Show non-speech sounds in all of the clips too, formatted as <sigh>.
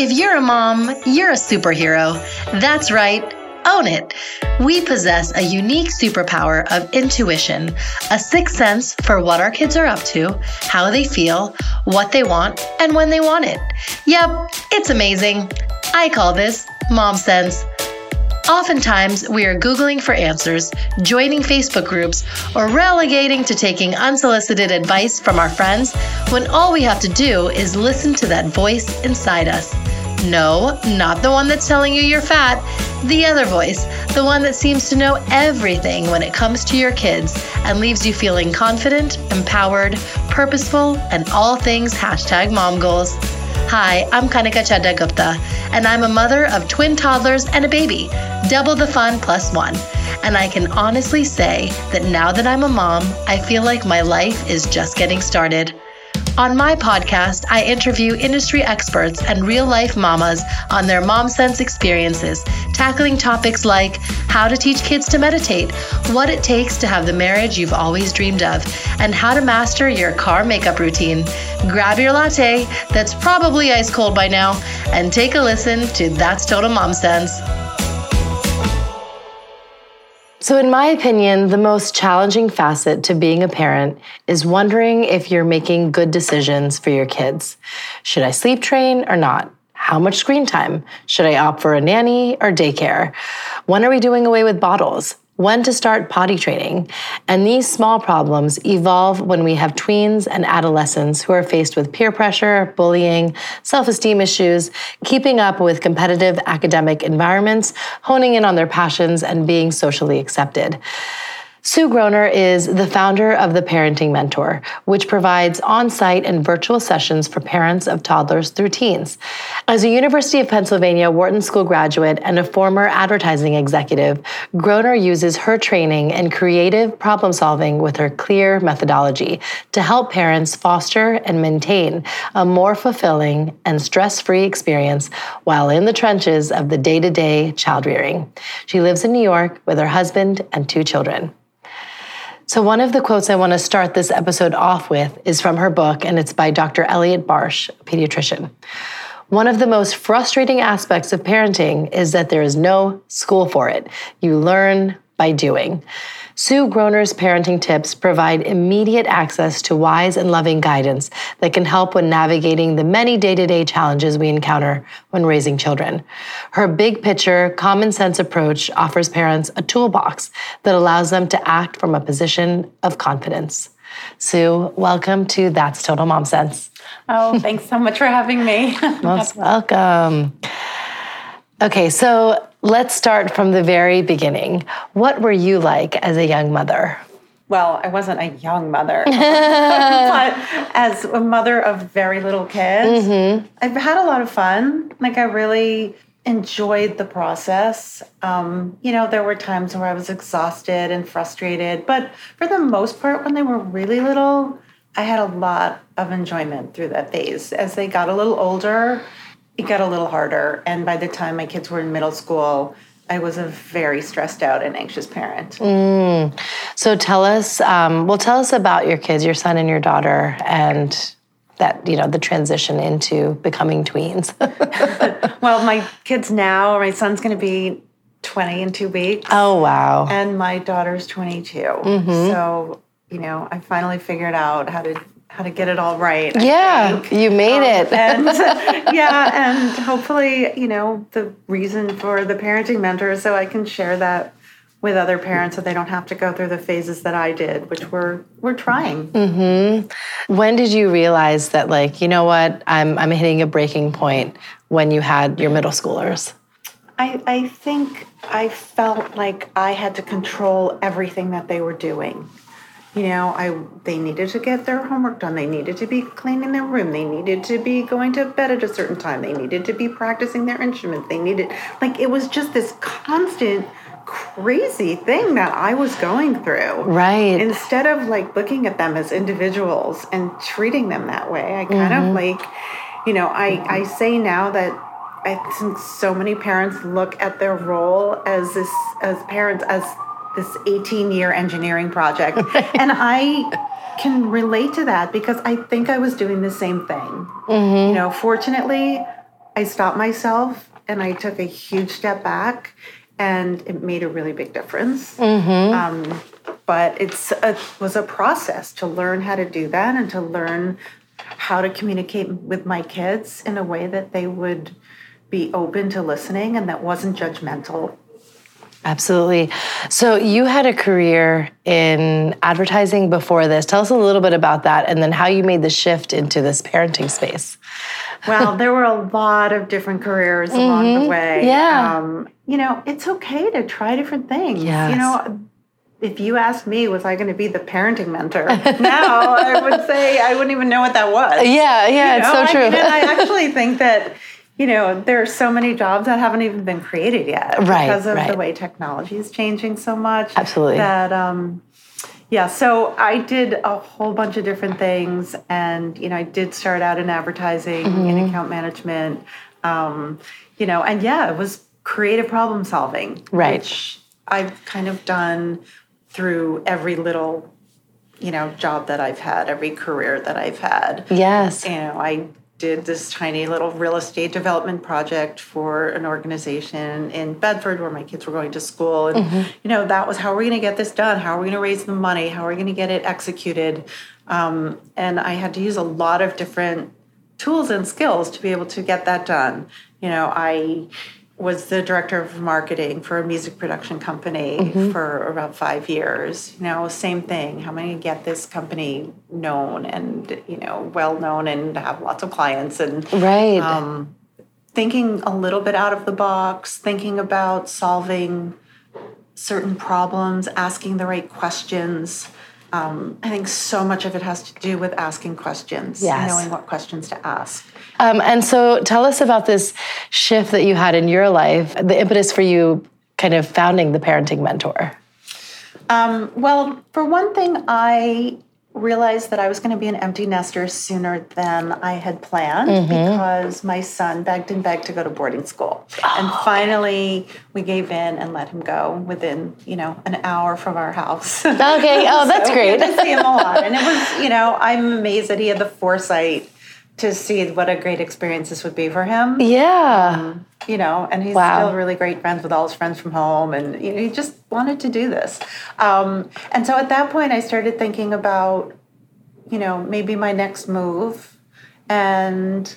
If you're a mom, you're a superhero. That's right. Own it. We possess a unique superpower of intuition, a sixth sense for what our kids are up to, how they feel, what they want, and when they want it. Yep, it's amazing. I call this mom sense. Oftentimes, we are Googling for answers, joining Facebook groups, or relegating to taking unsolicited advice from our friends when all we have to do is listen to that voice inside us. No, not the one that's telling you you're fat, the other voice, the one that seems to know everything when it comes to your kids and leaves you feeling confident, empowered, purposeful, and all things hashtag mom goals. Hi, I'm Kanika Chadda Gupta, and I'm a mother of twin toddlers and a baby, double the fun plus one. And I can honestly say that now that I'm a mom, I feel like my life is just getting started. On my podcast, I interview industry experts and real life mamas on their mom sense experiences, tackling topics like how to teach kids to meditate, what it takes to have the marriage you've always dreamed of, and how to master your car makeup routine. Grab your latte, that's probably ice cold by now, and take a listen to That's Total Mom Sense. So, in my opinion, the most challenging facet to being a parent is wondering if you're making good decisions for your kids. Should I sleep train or not? How much screen time? Should I opt for a nanny or daycare? When are we doing away with bottles? When to start potty training. And these small problems evolve when we have tweens and adolescents who are faced with peer pressure, bullying, self esteem issues, keeping up with competitive academic environments, honing in on their passions, and being socially accepted. Sue Groner is the founder of the Parenting Mentor, which provides on site and virtual sessions for parents of toddlers through teens. As a University of Pennsylvania Wharton School graduate and a former advertising executive, Groner uses her training in creative problem solving with her clear methodology to help parents foster and maintain a more fulfilling and stress free experience while in the trenches of the day to day child rearing. She lives in New York with her husband and two children. So, one of the quotes I want to start this episode off with is from her book, and it's by Dr. Elliot Barsh, a pediatrician. One of the most frustrating aspects of parenting is that there is no school for it. You learn by doing. Sue Groner's parenting tips provide immediate access to wise and loving guidance that can help when navigating the many day to day challenges we encounter when raising children. Her big picture, common sense approach offers parents a toolbox that allows them to act from a position of confidence. Sue, welcome to That's Total Mom Sense. Oh, thanks so much for having me. <laughs> Most <laughs> welcome. Okay, so let's start from the very beginning. What were you like as a young mother? Well, I wasn't a young mother, <laughs> but as a mother of very little kids, mm-hmm. I've had a lot of fun. Like, I really enjoyed the process. Um, you know, there were times where I was exhausted and frustrated, but for the most part, when they were really little, I had a lot of enjoyment through that phase. As they got a little older, it got a little harder. And by the time my kids were in middle school, I was a very stressed out and anxious parent. Mm. So tell us, um, well, tell us about your kids, your son and your daughter, and that you know the transition into becoming tweens. <laughs> well, my kids now, my son's going to be 20 in two weeks. Oh wow! And my daughter's 22. Mm-hmm. So you know, I finally figured out how to how to get it all right. Yeah, you made um, it. and <laughs> yeah, and hopefully, you know, the reason for the parenting mentor is so I can share that with other parents so they don't have to go through the phases that I did, which we're we're trying. Mm-hmm. When did you realize that, like, you know what, I'm I'm hitting a breaking point when you had your middle schoolers? I, I think I felt like I had to control everything that they were doing you know i they needed to get their homework done. They needed to be cleaning their room. They needed to be going to bed at a certain time. They needed to be practicing their instrument they needed like it was just this constant crazy thing that i was going through. Right. Instead of like looking at them as individuals and treating them that way i kind mm-hmm. of like you know i i say now that i think so many parents look at their role as this as parents as this 18 year engineering project. <laughs> and I can relate to that because I think I was doing the same thing. Mm-hmm. You know, fortunately, I stopped myself and I took a huge step back, and it made a really big difference. Um, but it's a, was a process to learn how to do that and to learn how to communicate with my kids in a way that they would be open to listening and that wasn't judgmental. Absolutely. So you had a career in advertising before this. Tell us a little bit about that and then how you made the shift into this parenting space. Well, there were a lot of different careers along the way. Mm-hmm. Yeah. Um, you know, it's okay to try different things. Yes. You know, if you asked me, was I going to be the parenting mentor? <laughs> now I would say I wouldn't even know what that was. Yeah, yeah, You it's know, so I true. mean, and I actually think that, you know, there are so many jobs that haven't even been created yet Right, because of the way technology is changing so much. Absolutely. That, um, yeah, so I did a whole bunch of different things, and you know, I did start out in advertising, in Mm-hmm. account management, um, you know, and yeah, it was creative problem solving, Right. Which I've kind of done through every little, you know, job that I've had, every career that I've had yes. you know, I did this tiny little real estate development project for an organization in Bedford where my kids were going to school. And, you know, that was how we're we going to get this done? How are we going to raise the money? How are we going to get it executed? Um, and I had to use a lot of different tools and skills to be able to get that done. You know, I was the director of marketing for a music production company for about five years. You know, same thing. How am I going to get this company known and you know well known and have lots of clients and Right. um, thinking a little bit out of the box, thinking about solving certain problems, asking the right questions. Um, I think so much of it has to do with asking questions, Yes. knowing what questions to ask. Um, and so tell us about this shift that you had in your life, the impetus for you kind of founding the parenting mentor. Um, well, for one thing, I realized that I was going to be an empty nester sooner than I had planned mm-hmm. because my son begged and begged to go to boarding school. and oh. finally, we gave in and let him go within, you know, an hour from our house. Okay. Oh, <laughs> that's great. To see him a lot. And it was, you know, I'm amazed that he had the foresight to see what a great experience this would be for him Yeah. you know, and he's Wow. still really great friends with all his friends from home, and you know, he just wanted to do this. Um, and so at that point, I started thinking about, you know, maybe my next move, and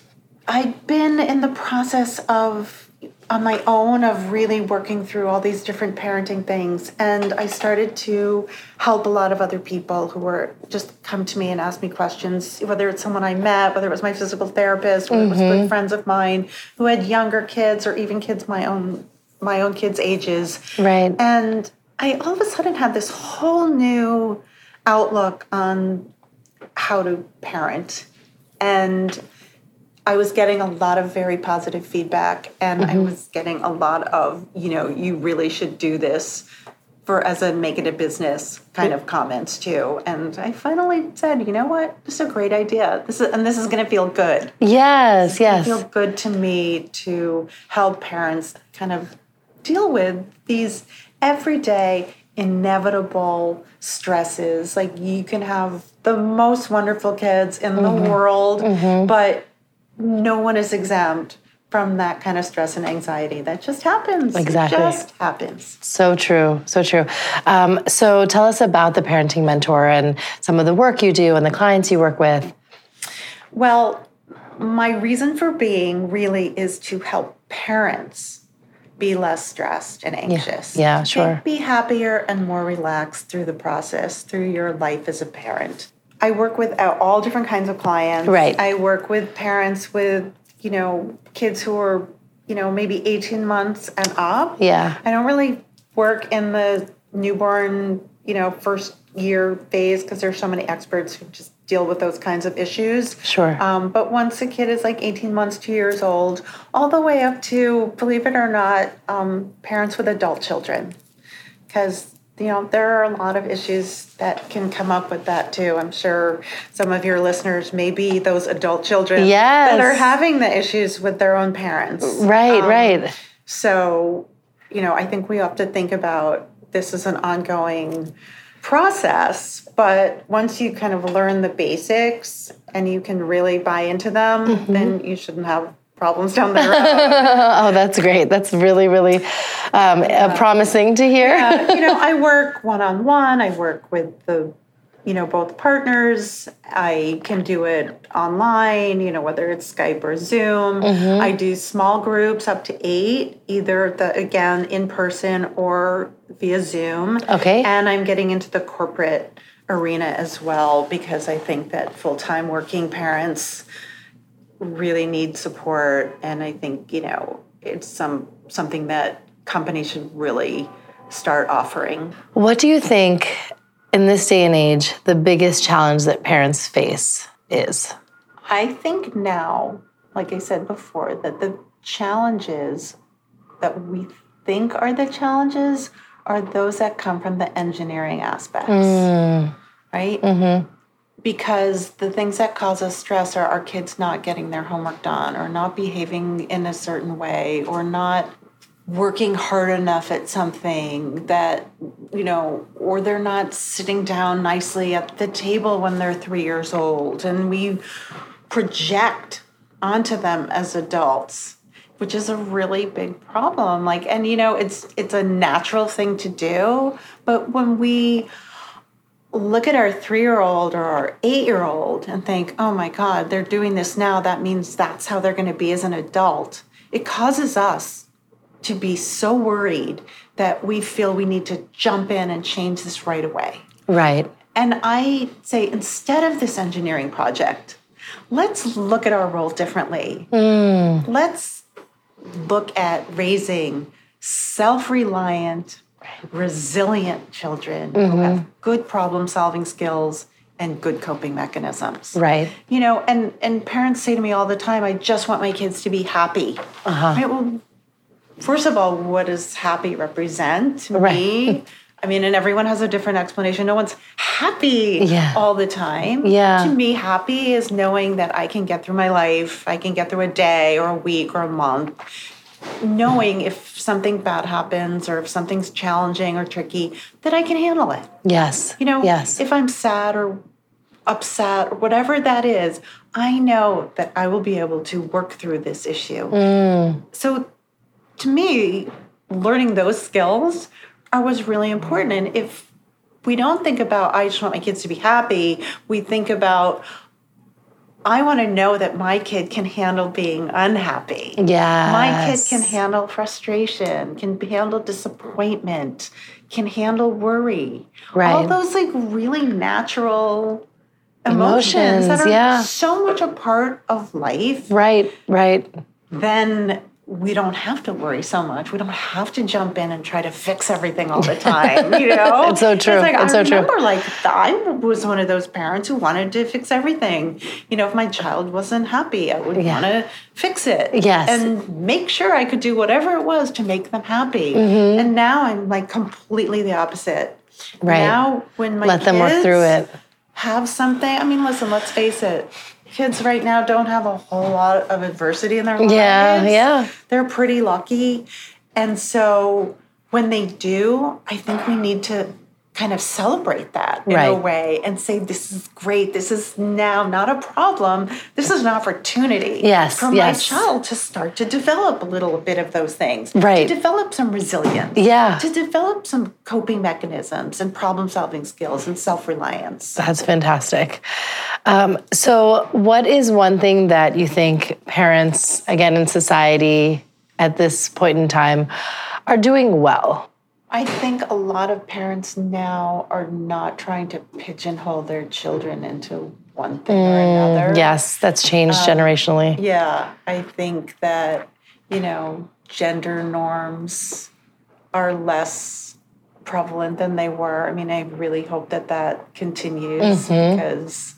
I'd been in the process of on my own of really working through all these different parenting things and i started to help a lot of other people who were just come to me and ask me questions whether it's someone i met whether it was my physical therapist whether it was good mm-hmm. friends of mine who had younger kids or even kids my own my own kids ages. Right. and i all of a sudden had this whole new outlook on how to parent. And I was getting a lot of very positive feedback, and I mm-hmm. was getting a lot of, you know, you really should do this for as a make it a business kind of comments too. And I finally said, you know what, this is a great idea. This is and this is going to feel good. Yes. Yes. Feel good to me to help parents kind of deal with these everyday inevitable stresses. Like you can have the most wonderful kids in the mm-hmm. world, mm-hmm. but no one is exempt from that kind of stress and anxiety. That just happens. Exactly. It just happens. So true, so true. Um, so tell us about the parenting mentor and some of the work you do and the clients you work with. Well, my reason for being really is to help parents be less stressed and anxious. Yeah, sure. Be happier and more relaxed through the process, through your life as a parent. I work with uh, all different kinds of clients. Right. I work with parents with, you know, kids who are, you know, maybe 18 months and up. Yeah. I don't really work in the newborn, you know, first year phase because there's so many experts who just deal with those kinds of issues. Sure. Um, but once a kid is like 18 months, two years old, all the way up to, believe it or not, um, parents with adult children. Because, you know, there are a lot of issues that can come up with that too. I'm sure some of your listeners may be those adult children Yes. that are having the issues with their own parents. Right, Um, right. So, you know, I think we have to think about this as an ongoing process, but once you kind of learn the basics and you can really buy into them, then you shouldn't have problems down the road. <laughs> oh, that's great. That's really, really um, uh, promising to hear. Uh, you know, <laughs> I work one on one. I work with the, you know, both partners. I can do it online. You know, whether it's Skype or Zoom. I do small groups up to eight, either the again in person or via Zoom. Okay. And I'm getting into the corporate arena as well because I think that full time working parents really need support and i think you know it's some something that companies should really start offering. What do you think in this day and age the biggest challenge that parents face is? i think now like i said before that the challenges that we think are the challenges are those that come from the engineering aspects. Mm. Right mm-hmm. Because the things that cause us stress are our kids not getting their homework done or not behaving in a certain way or not working hard enough at something that you know or they're not sitting down nicely at the table when they're 3 years old. And we project onto them as adults which is a really big problem. Like and you know it's it's a natural thing to do but when we look at our three year old or our eight year old and think, oh my God, they're doing this now. That means that's how they're going to be as an adult. It causes us to be so worried that we feel we need to jump in and change this right away. Right. And I say, instead of this engineering project, let's look at our role differently. Mm. Let's look at raising self reliant, resilient children who have good problem solving skills and good coping mechanisms. Right. You know, and, and parents say to me all the time, I just want my kids to be happy. Uh Right? Well, first of all, what does happy represent to Right. me? I mean, and everyone has a different explanation. No one's happy Yeah. all the time. Yeah. To me, happy is knowing that I can get through my life, I can get through a day or a week or a month, knowing if something bad happens or if something's challenging or tricky, that I can handle it. Yes. You know, Yes. if I'm sad or upset or whatever that is, I know that I will be able to work through this issue. Mm. So to me, learning those skills are was really important. And if we don't think about I just want my kids to be happy, we think about I want to know that my kid can handle being unhappy. Yeah. My kid can handle frustration, can handle disappointment, can handle worry. Right. All those like really natural emotions, that are yeah. so much a part of life, Right. Right. then we don't have to worry so much. We don't have to jump in and try to fix everything all the time. You <laughs> know, It's so true. It's, like, It's I so true. remember, like I was one of those parents who wanted to fix everything. You know, if my child wasn't happy, I would Yeah. want to fix it. Yes. and make sure I could do whatever it was to make them happy. Mm-hmm. And now I'm like completely the opposite. Right. Now, when my Let them work through it. have something. I mean, listen, let's face it. Kids right now don't have a whole lot of adversity in their lives. Yeah, yeah. They're pretty lucky. And so when they do, I think we need to kind of celebrate that in a way and say, this is great. This is now not a problem. This is an opportunity Yes, for yes. my child to start to develop a little bit of those things. Right. To develop some resilience Yeah. to develop some coping mechanisms and problem solving skills and self reliance. That's fantastic. Um, so, what is one thing that you think parents, again, in society at this point in time, are doing well? I think a lot of parents now are not trying to pigeonhole their children into one thing or mm, another. Yes, that's changed um, generationally. Yeah, I think that, you know, gender norms are less prevalent than they were. I mean, I really hope that that continues mm-hmm. because,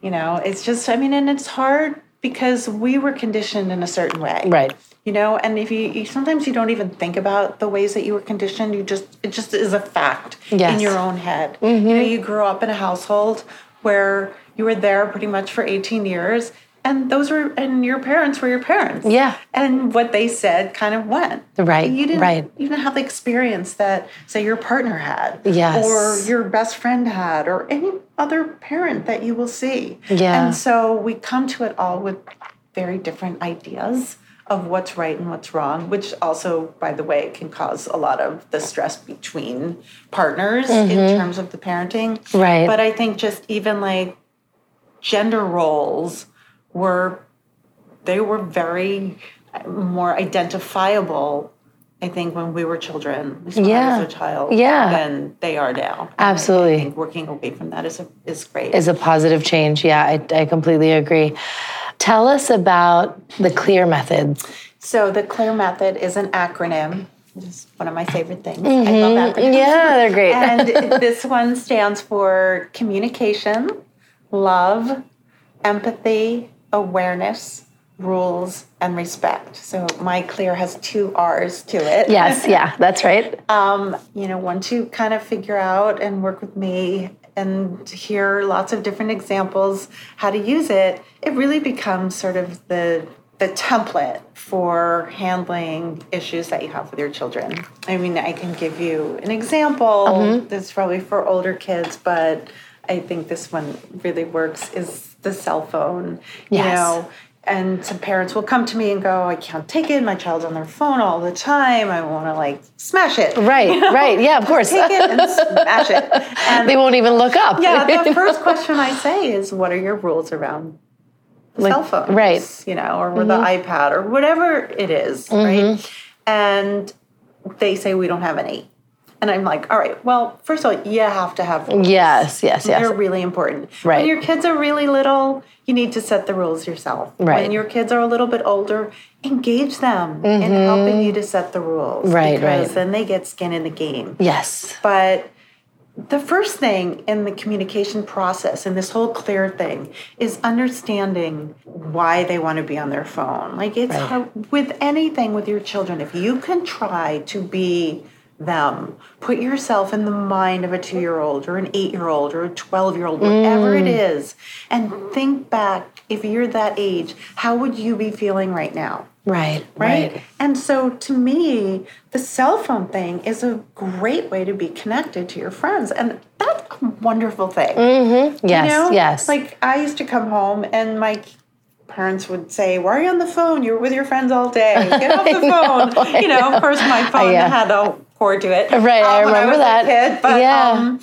you know, it's just, I mean, and it's hard because we were conditioned in a certain way. Right. You know, and if you, you sometimes you don't even think about the ways that you were conditioned, you just it just is a fact Yes. Mm-hmm. in your own head. You know, you grew up in a household where you were there pretty much for 18 years and those were and your parents were your parents. Yeah. And what they said kind of went. Right, You didn't right. you didn't have the experience that say your partner had. Yes. Or your best friend had or any other parent that you will see. Yeah. And so we come to it all with very different ideas of what's right and what's wrong, which also, by the way, can cause a lot of the stress between partners in mm-hmm. terms of the parenting. Right. But I think just even like gender roles were, they were very more identifiable. I think when we were children, at least when I Yeah. was a child, Yeah. than they are now. Absolutely. I think working away from that is a, is great. is a positive change. Yeah, I, I completely agree. Tell us about the CLEAR method. So the CLEAR method is an acronym. Is one of my favorite things. I love acronyms. Yeah, they're great. and <laughs> this one stands for communication, love, empathy, awareness, rules, and respect. So my clear has two R's to it. yes, yeah, that's right. <laughs> Um, you know, once you kind of figure out and work with me and hear lots of different examples how to use it, it really becomes sort of the the template for handling issues that you have with your children. I mean, I can give you an example. Mm-hmm. This is probably for older kids, but I think this one really works is the cell phone. You Yes. know, and some parents will come to me and go, I can't take it. My child's on their phone all the time. I want to like smash it. Right, right. Yeah, of course. Take it and smash it. And <laughs> they won't even look up. yeah, the <laughs> first question I say is, what are your rules around Like, cell phones right. Mm-hmm. You know, or the iPad or whatever it is, right? And they say we don't have any. And I'm like, all right, well, first of all, you have to have rules. Yes, yes, yes. They're really important. Right. When your kids are really little, you need to set the rules yourself. Right. When your kids are a little bit older, engage them in helping you to set the rules. Mm-hmm. Right, because right. then they get skin in the game. Yes. But the first thing in the communication process and this whole clear thing is understanding why they want to be on their phone. Like it's Right. hard, with anything with your children, if you can try to be them, put yourself in the mind of a two year old or an eight year old or a 12 year old, whatever it mm. is, and think back if you're that age, how would you be feeling right now? Right, right? right. And so to me, the cell phone thing is a great way to be connected to your friends. And that's a wonderful thing. Mm-hmm. Yes, You know? yes. Like I used to come home and my parents would say, Why are you on the phone? You're with your friends all day. Get off the <laughs> phone. You know, of course my oh, phone Yeah. had a cord to it. Right, I uh, when remember a that. kid, but Yeah. um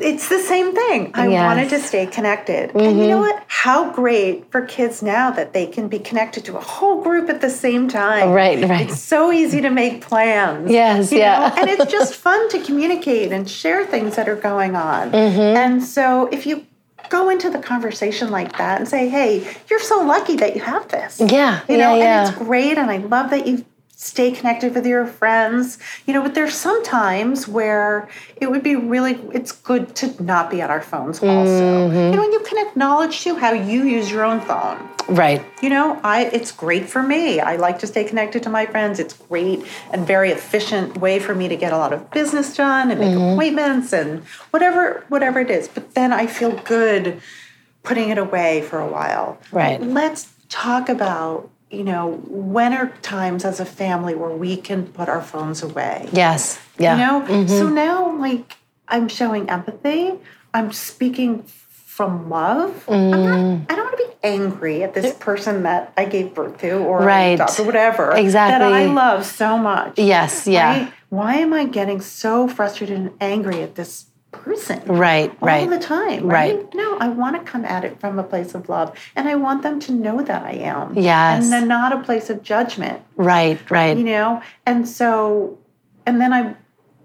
it's the same thing. I Yes. Mm-hmm. wanted to stay connected. And you know what? How great for kids now that they can be connected to a whole group at the same time. Right, right. It's so easy to make plans. Yes, yeah. and it's <laughs> just fun to communicate and share things that are going on. Mm-hmm. And so if you go into the conversation like that and say, hey, you're so lucky that you have this. Yeah, You know, yeah, yeah. and it's great. And I love that you stay connected with your friends. You know, but there's some times where it would be really, it's good to not be on our phones also. Mm-hmm. You know, and you can acknowledge too how you use your own phone. Right. You know, I it's great for me. I like to stay connected to my friends. It's great and very efficient way for me to get a lot of business done and make Mm-hmm. appointments and whatever whatever it is. But then I feel good putting it away for a while. Right. Let's talk about, you know, when are times as a family where we can put our phones away? Yes. Yeah. You know? Mm-hmm. So now like I'm showing empathy. I'm speaking from love. I'm Mm. not, I don't want to be angry at this person that I gave birth to or Right. adopted, whatever. That Exactly. I love so much. Yes. Yeah. Right? Why am I getting so frustrated and angry at this person? Right. All Right. All the time, right? Right. No, I want to come at it from a place of love, and I want them to know that I am. Yes. and then not a place of judgment Right. Right. you know and so and then i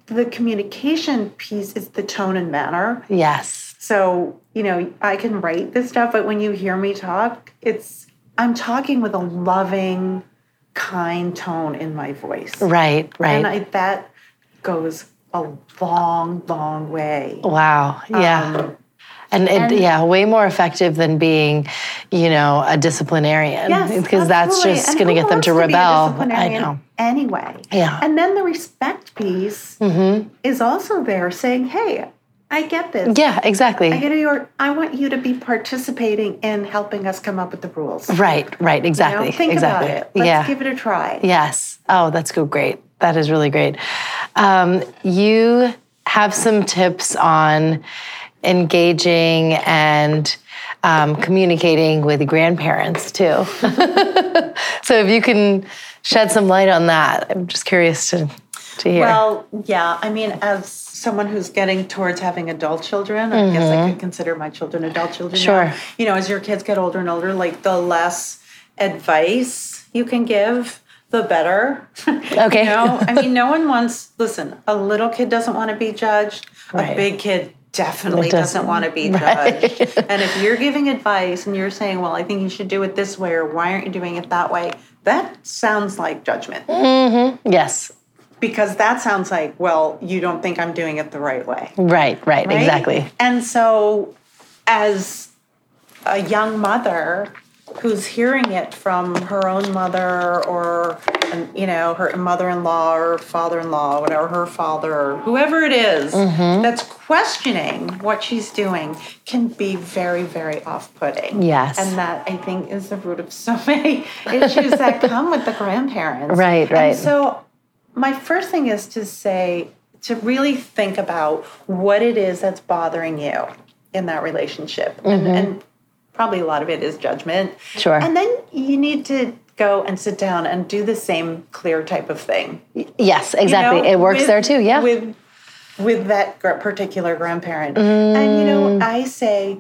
the communication piece is the tone and manner Yes. so you know i can write this stuff but when you hear me talk it's i'm talking with a loving kind tone in my voice Right. Right. and I, that goes a long long way wow. Yeah. Um, and, it, and- yeah, way more effective than being, you know, a disciplinarian. Yes, because that's just going to get them to a rebel. I know. Anyway. Yeah. And then the respect piece Mm-hmm. is also there saying, hey, I get this. Yeah. Exactly. I get your I want you to be participating in helping us come up with the rules. You right. Right. know? Exactly. Think exactly. about it. Let's yeah. give it a try. Yes. Oh, that's go great. That is really great. Um, you have some tips on engaging and um, communicating with grandparents too. <laughs> so if you can shed some light on that, I'm just curious to to hear. Well, yeah. I mean, as someone who's getting towards having adult children, I guess I could consider my children adult children. now. Mm-hmm. Sure. You know, as your kids get older and older, like the less advice you can give, the better. <laughs> Okay. you know, I mean, <laughs> no one wants. Listen, a little kid doesn't want to be judged. Right. A big kid definitely doesn't, doesn't. want to be <laughs> Right. judged. and if you're giving advice and you're saying, "Well, I think you should do it this way," or "Why aren't you doing it that way?" That sounds like judgment mm-hmm. yes. because that sounds like, well, you don't think I'm doing it the right way. Right, right, right? exactly. And so, as a young mother who's hearing it from her own mother or, you know, her mother in law or father in law, whatever, her father, or whoever it is Mm-hmm. that's questioning what she's doing can be very, very off putting. Yes. And that I think is the root of so <laughs> many issues that come with the grandparents. Right, right. And so, my first thing is to say, to really think about what it is that's bothering you in that relationship. And, and probably a lot of it is judgment. Mm-hmm. Sure. And then you need to go and sit down and do the same clear type of thing. Yes, exactly. know, it works with- there too. Yeah. With with that particular grandparent. And you know, Mm. I say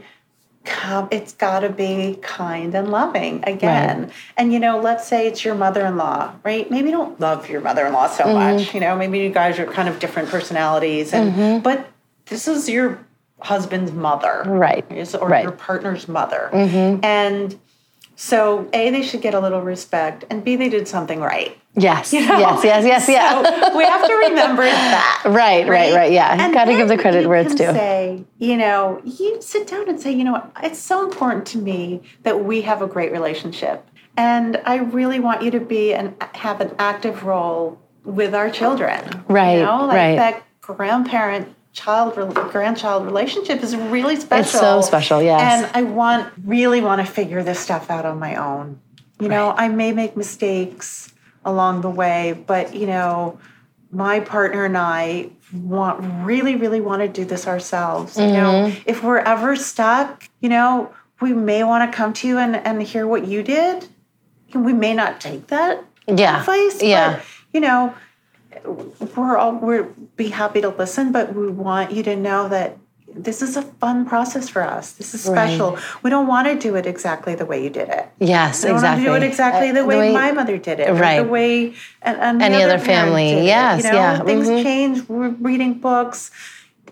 it's got to be kind and loving again. And you know, let's say it's your mother-in-law, right? Maybe you don't love your mother-in-law so Mm-hmm. much, you know, maybe you guys are kind of different personalities and but this is your husband's mother. Right, Or right. your partner's mother. Mm-hmm. And so A, they should get a little respect, and B, they did something right. yes, know? yes, yes, yes, yeah. So we have to remember <laughs> that. Right, right, right, yeah. And Gotta give the credit where it's due. Say, you know, you sit down and say, you know what, it's so important to me that we have a great relationship. And I really want you to be and have an active role with our children. Right, You know, like right. that grandparent child grandchild relationship is really special. It's so special, yes. And I want really want to figure this stuff out on my own. You know, I may make mistakes along the way, but you know, my partner and I want really, really want to do this ourselves. You know, Mm-hmm. if we're ever stuck, you know, we may want to come to you and, and hear what you did. We may not take that Yeah, advice. yeah. But, you know, we're all we're be happy to listen, but we want you to know that this is a fun process for us. This is special. We don't want to do it exactly the way you did it. Yes, We don't exactly. want to do it exactly Uh, the way, my mother did it, right. the way and, and Any the other parent family. did it, Yes, you know? yeah, Things mhm. change. We're reading books.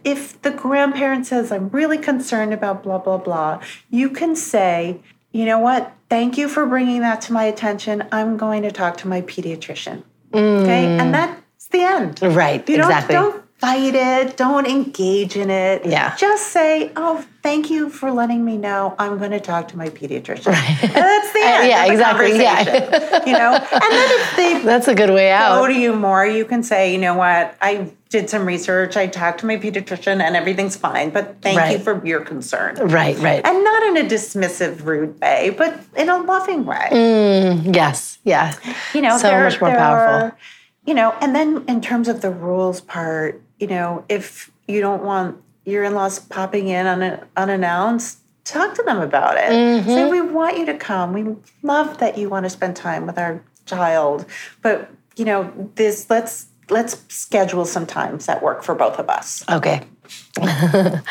If the grandparent says, "I'm really concerned about blah blah blah," you can say, "You know what? Thank you for bringing that to my attention. I'm going to talk to my pediatrician." Okay, and that's the end. Mm. Right, You exactly. don't fight it. Don't engage in it. Yeah. Just say, "Oh, thank you for letting me know. I'm going to talk to my pediatrician." And that's the <laughs> end. yeah, the exactly, yeah. you know, <laughs> and then if they That's a good way out. go to you more, you can say, "You know what? I did some research. I talked to my pediatrician, and everything's fine. But thank you for your concern." Right, right. And not in a dismissive, rude way, but in a loving way yes, yeah. you know, so there- much more powerful. are- you know, and then in terms of the rules part, you know, if you don't want your in-laws popping in un- unannounced, talk to them about it. Mm-hmm. Say, we want you to come. We love that you want to spend time with our child, but you know, this let's let's schedule some times that work for both of us. Okay. <laughs>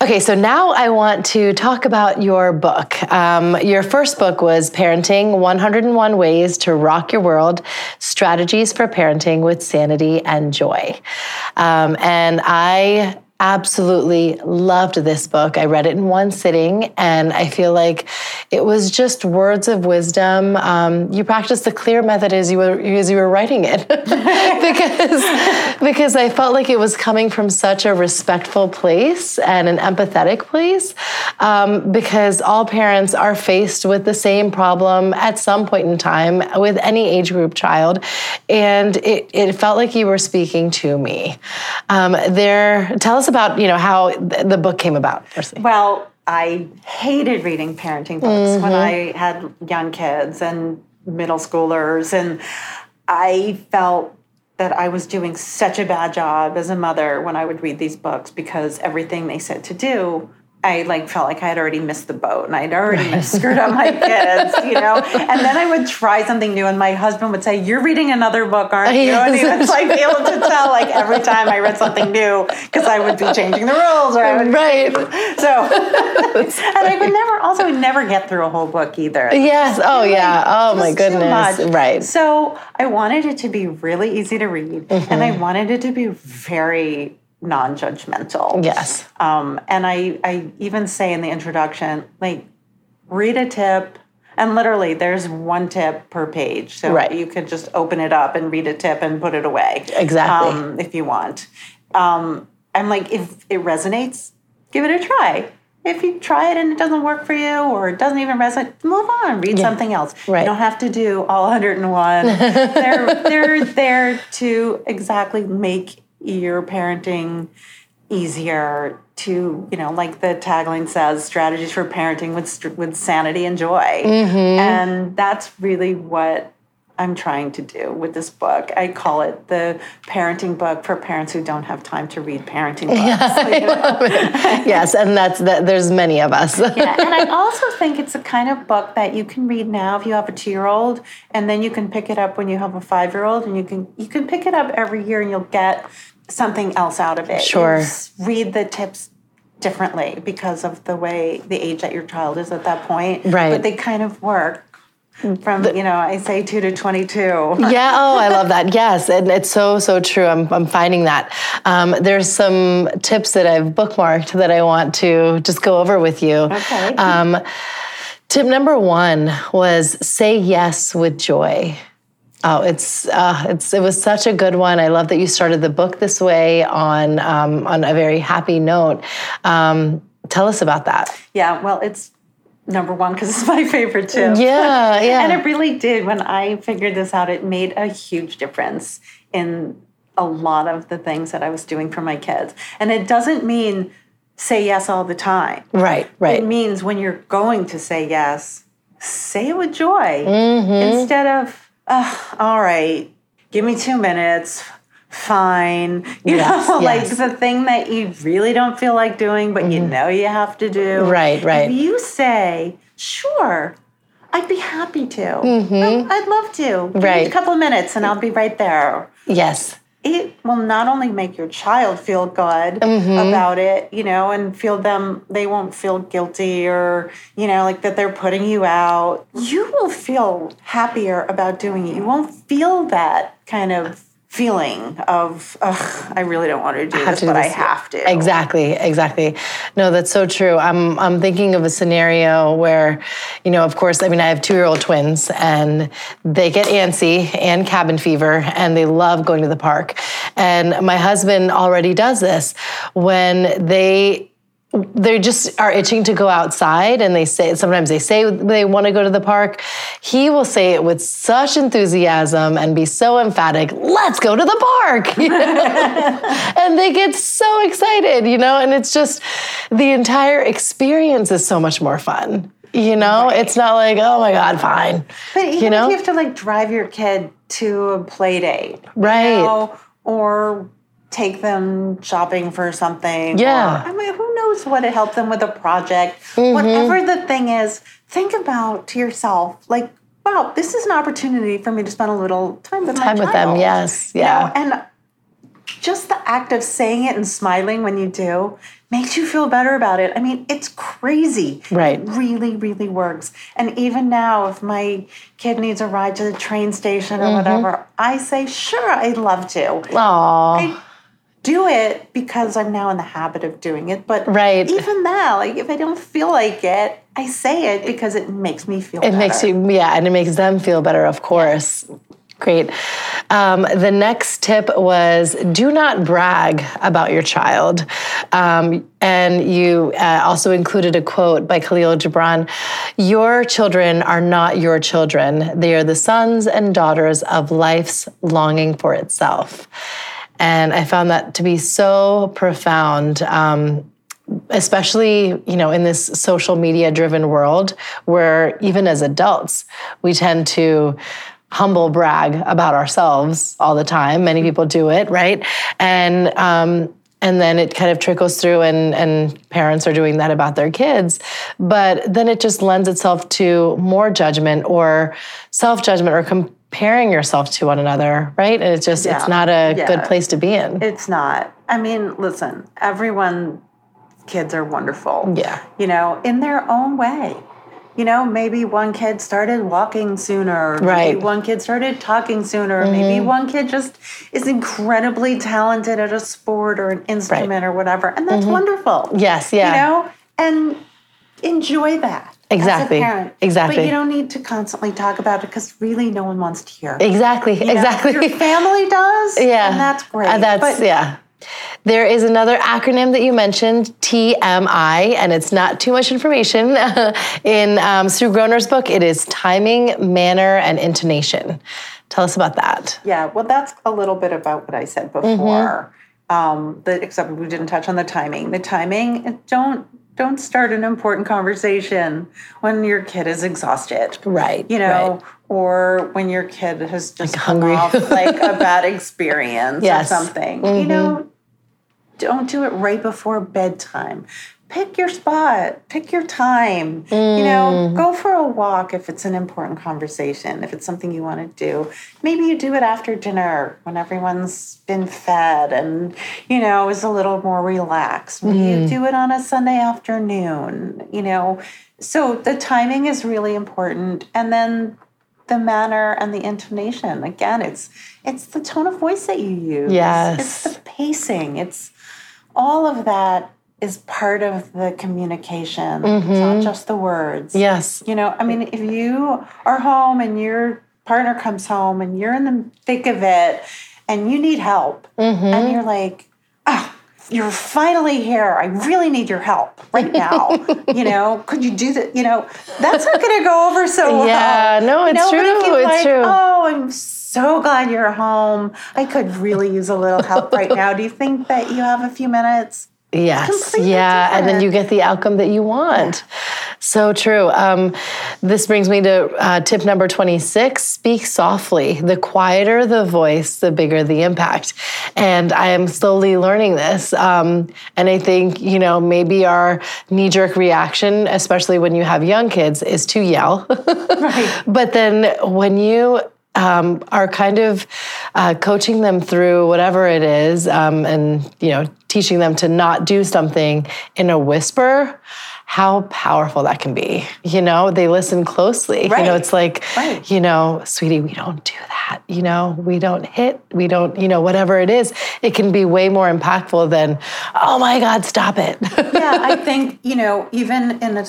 okay, so now I want to talk about your book. Um, your first book was Parenting 101 Ways to Rock Your World Strategies for Parenting with Sanity and Joy. Um, and I absolutely loved this book. I read it in one sitting, and I feel like it was just words of wisdom. Um, you practiced the clear method as you were as you were writing it, <laughs> because <laughs> because I felt like it was coming from such a respectful place and an empathetic place. Um, because all parents are faced with the same problem at some point in time with any age group child, and it, it felt like you were speaking to me. Um, there, tell us about you know how th- the book came about. Firstly. Well, I hated reading parenting books when Mm-hmm. I had young kids and middle schoolers. And I felt that I was doing such a bad job as a mother when I would read these books because everything they said to do I like felt like I had already missed the boat and I'd already <laughs> screwed up my kids, you know. <laughs> And then I would try something new, and my husband would say, "You're reading another book, aren't you?" And he was like be able to tell like every time I read something new because I would be changing the rules or I would right. So, <laughs> and I would never also never get through a whole book either. Yes. Oh yeah. Oh my goodness. Right. So I wanted it to be really easy to read, and I mm-hmm. wanted it to be very non-judgmental. Yes. Um, and I, I even say in the introduction, like, read a tip, and literally there's one tip per page. So Right. you could just open it up and read a tip and put it away. Exactly. Um, if you want. Um, I'm like, if it resonates, give it a try. If you try it and it doesn't work for you or it doesn't even resonate, move on, read something else. Right. You don't have to do all 101. <laughs> they're, they're there to exactly make your parenting easier to, you know, like the tagline says, strategies for parenting with, with sanity and joy. Mm-hmm. And that's really what I'm trying to do with this book. I call it the parenting book for parents who don't have time to read parenting books. <laughs> You know? yes, and that's that. There's many of us. <laughs> yeah, and I also think it's a kind of book that you can read now if you have a two-year-old, and then you can pick it up when you have a five-year-old, and you can you can pick it up every year, and you'll get something else out of it. Sure. Read the tips differently because of the way the age that your child is at that point. Right. but they kind of work from you know I say two to twenty-two. yeah. Oh, I love that. Yes, and it's so so true. I'm I'm finding that. Um, there's some tips that I've bookmarked that I want to just go over with you. Okay. Um, tip number one was say yes with joy. Oh, it's uh, it's it was such a good one. I love that you started the book this way on um, on a very happy note. Um, tell us about that. Yeah, well, it's number one because it's <laughs> my favorite too. Yeah, <laughs> yeah. and it really did. When I figured this out, it made a huge difference in a lot of the things that I was doing for my kids. And it doesn't mean say yes all the time. right, right. It means when you're going to say yes, say it with joy Mm-hmm. instead of, "Ugh, all right, give me two minutes. Fine. You Yes, know, <laughs> yes. Mm-hmm. like the thing that you really don't feel like doing, but you know you have to do. Right, right. If you say, sure, I'd be happy to. Oh, I'd love to. Give Mm-hmm. Right. a couple of minutes and I'll be right there yes. it will not only make your child feel good Mm-hmm. about it, you know, and feel them, they won't feel guilty or, you know, like that they're putting you out. You will feel happier about doing it. You won't feel that kind of feeling of, Ugh, I really don't want to do this, to do but I have to. Exactly, exactly. No, that's so true. I'm I'm thinking of a scenario where, you know, of course, I mean, I have two year old twins, and they get antsy and cabin fever, and they love going to the park. And my husband already does this when they they just are itching to go outside and they say sometimes they say they want to go to the park he will say it with such enthusiasm and be so emphatic let's go to the park you <laughs> know? and they get so excited you know and it's just the entire experience is so much more fun you know it's not like oh my god fine But even you know if you have to like drive your kid to a play date, Right. You know, or take them shopping for something. Yeah. or- I mean, who knows what to help them with a project. Mm-hmm. Whatever the thing is, think about to yourself, like, wow, this is an opportunity for me to spend a little time with Time with them, yes, You know, yeah. and just the act of saying it and smiling when you do makes you feel better about it. I mean, it's crazy. Right. It really, really works. And even now, if my kid needs a ride to the train station or Mm-hmm. whatever, I say, sure, I'd love to. Aw. Do it because I'm now in the habit of doing it. But Right. even now, like if I don't feel like it, I say it because it makes me feel It makes you, yeah, and it makes them feel better, of course. Great. Um, the next tip was do not brag about your child. Um, and you uh, also included a quote by Kahlil Gibran Your children are not your children, they are the sons and daughters of life's longing for itself. And I found that to be so profound. Um, especially you know in this social media driven world where even as adults we tend to humble brag about ourselves all the time many people do it right and um, and then it kind of trickles through and, and parents are doing that about their kids but then it just lends itself to more judgment or self-judgment or comparing yourself to one another right and it's just Yeah. it's not a Yeah. good place to be in It's not. I mean, listen, everyone, kids are wonderful. Yeah. You know, in their own way. You know, maybe one kid started walking sooner. Right. Mm-hmm. one kid started talking sooner. Maybe one kid just is incredibly talented at a sport or an instrument or whatever. And that's wonderful. Mm-hmm. yes yeah You know, and enjoy that. Exactly. As a parent. Exactly. But you don't need to constantly talk about it because really no one wants to hear. exactly You know, exactly Your family does. <laughs> Yeah. And that's great. That's But yeah. There is another acronym that you mentioned, TMI, and it's not too much information. <laughs> In um, Sue Groner's book, it is timing, manner, and intonation. Tell us about that. Yeah, well, that's a little bit about what I said before. Um, the, except we didn't touch on the timing. The timing don't don't start an important conversation when your kid is exhausted. Right. You know, right. or when your kid has just come hungry. off like a <laughs> bad experience Yes. or something. You mm-hmm. know, don't do it right before bedtime. Pick your spot, pick your time. You know, mm. go for a walk if it's an important conversation, if it's something you want to do. Maybe you do it after dinner when everyone's been fed and, you know, is a little more relaxed. Maybe you mm. do it on a Sunday afternoon, you know. So the timing is really important. And then the manner and the intonation again it's it's the tone of voice that you use Yes. it's the pacing it's all of that is part of the communication it's not mm-hmm. just the words Yes. you know i mean if you are home and your partner comes home and you're in the thick of it and you need help mm-hmm. and you're like oh, you're finally here. I really need your help right now. <laughs> you know, could you do that? You know, that's not going to go over so <laughs> well. Yeah, no, You it's know, true, it's like, true. Oh, I'm so glad you're home. I could really use a little help right <laughs> now. Do you think that you have a few minutes? Yes. Yeah. And then you get the outcome that you want. So true. Um, this brings me to uh, tip number 26 speak softly. The quieter the voice, the bigger the impact. And I am slowly learning this. Um, and I think, you know, maybe our knee jerk reaction, especially when you have young kids, is to yell. <laughs> Right. But then when you um, are kind of uh, coaching them through whatever it is, um, and you know, teaching them to not do something in a whisper, how powerful that can be. You know, they listen closely. right. You know, it's like, Right. you know, sweetie, we don't do that. You know, we don't hit. We don't. You know, whatever it is, it can be way more impactful than, oh my God, stop it. <laughs> yeah, I think, you know, even in a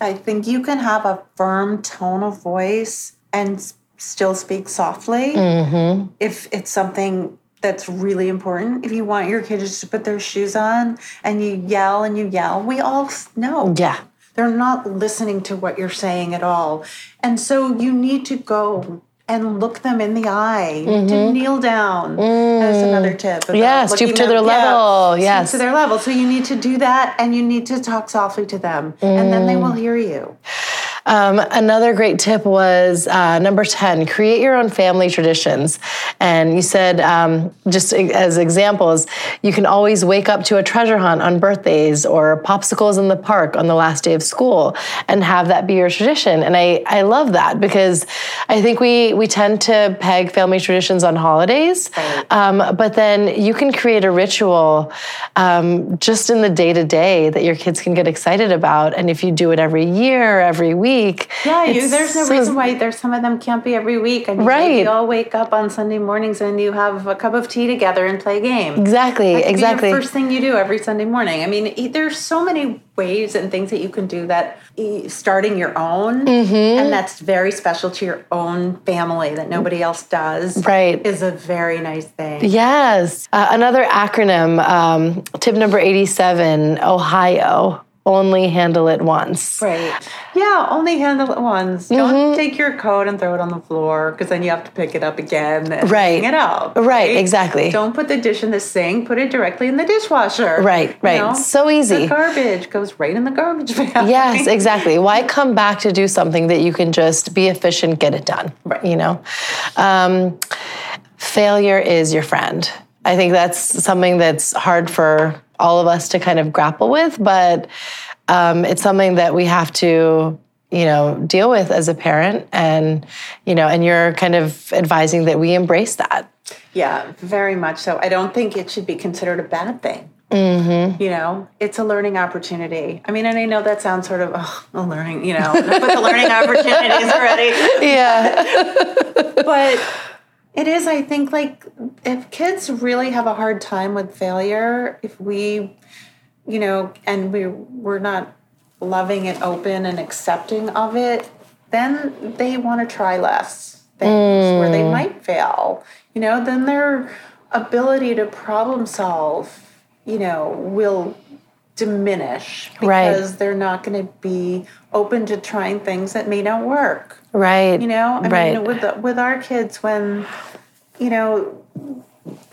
i think you can have a firm tone of voice and still speak softly Mm-hmm. if it's something that's really important. If you want your kids to put their shoes on and you yell and you yell, we all know. yeah. They're not listening to what you're saying at all. And so you need to go and look them in the eye, to kneel down. That's another tip. Mm-hmm. Mm. Yeah, stoop to their them- yeah, level, stoop yes. to their level. So you need to do that and you need to talk softly to them, and then they will hear you. Um, another great tip was uh, number 10 create your own family traditions. And you said, um, just as examples, you can always wake up to a treasure hunt on birthdays or popsicles in the park on the last day of school and have that be your tradition. And I, I love that because I think we, we tend to peg family traditions on holidays. Right. Um, but then you can create a ritual um, just in the day to day that your kids can get excited about. And if you do it every year, every week, Yeah, you, there's no so- reason why there's some of them can't be every week. I mean, Right. You all wake up on Sunday mornings and you have a cup of tea together and play a game. Exactly, That could be exactly. first thing you do every Sunday morning. I mean, there's so many ways and things that you can do that starting your own, Mm-hmm. and that's very special to your own family that nobody else does. Right. is a very nice thing. Yes. Uh, another acronym, um, tip number 87, Ohio. Only handle it once. Right. Yeah, only handle it once. Mm-hmm. Don't take your coat and throw it on the floor because then you have to pick it up again and Right. hang it up. Right, exactly. Don't put the dish in the sink. Put it directly in the dishwasher. Right, You right. So easy. The garbage goes right in the garbage <laughs> bag. Yes, exactly. Why come back to do something that you can just be efficient, get it done? Right. You know? Um, failure is your friend. I think that's something that's hard for all of us to kind of grapple with, but um, it's something that we have to you know deal with as a parent and you know and you're kind of advising that we embrace that. Yeah very much so. I don't think it should be considered a bad thing. Mm-hmm. you know it's a learning opportunity. I mean and i know that sounds sort of oh, a learning you know <laughs> but the learning opportunities already <laughs> yeah. <laughs> But it is i think like if kids really have a hard time with failure if we you know and we we're not loving and open and accepting of it, then they want to try less things mm. where they mm. might fail. You know, then their ability to problem solve, you know, will diminish because right. they're not going to be open to trying things that may not work. Right. You know, I right. mean, with the, with our kids when you know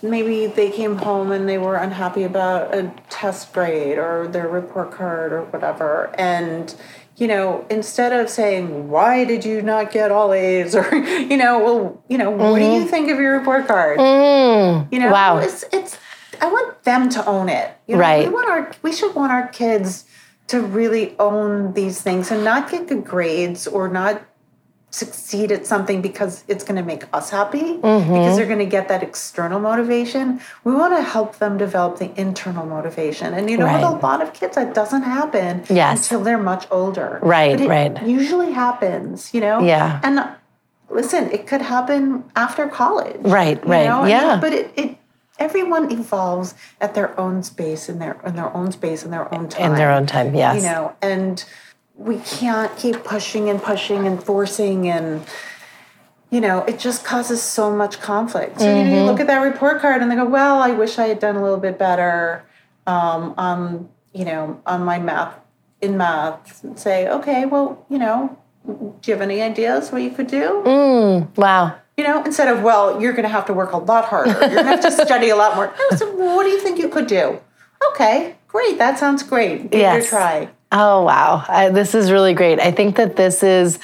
maybe they came home and they were unhappy about a test grade or their report card or whatever and you know instead of saying why did you not get all a's <laughs> or you know well you know mm-hmm. what do you mm-hmm. think of your report card mm. you know wow. it's it's i want them to own it. You know? right. we want our we should want our kids to really own these things and not get good grades or not succeed at something because it's going to make us happy mm-hmm. because they're going to get that external motivation. We want to help them develop the internal motivation. And you know right. with a lot of kids that doesn't happen yes. until they're much older. Right right. usually happens you know? Yeah. And listen it could happen after college. Right right. know? yeah. but it, it everyone evolves at their own space in their in their own space in their own time in their own time yes. you know and we can't keep pushing and pushing and forcing and you know it just causes so much conflict. So mm-hmm. you, know, you look at that report card and they go well i wish i had done a little bit better um, on you know on my math in math. And say okay well you know do you have any ideas what you could do? Mm, wow you know instead of well you're going to have to work a lot harder you're going to have to <laughs> study a lot more so what do you think you could do okay great that sounds great give yes. it a try Oh, wow. I, this is really great. I think that this is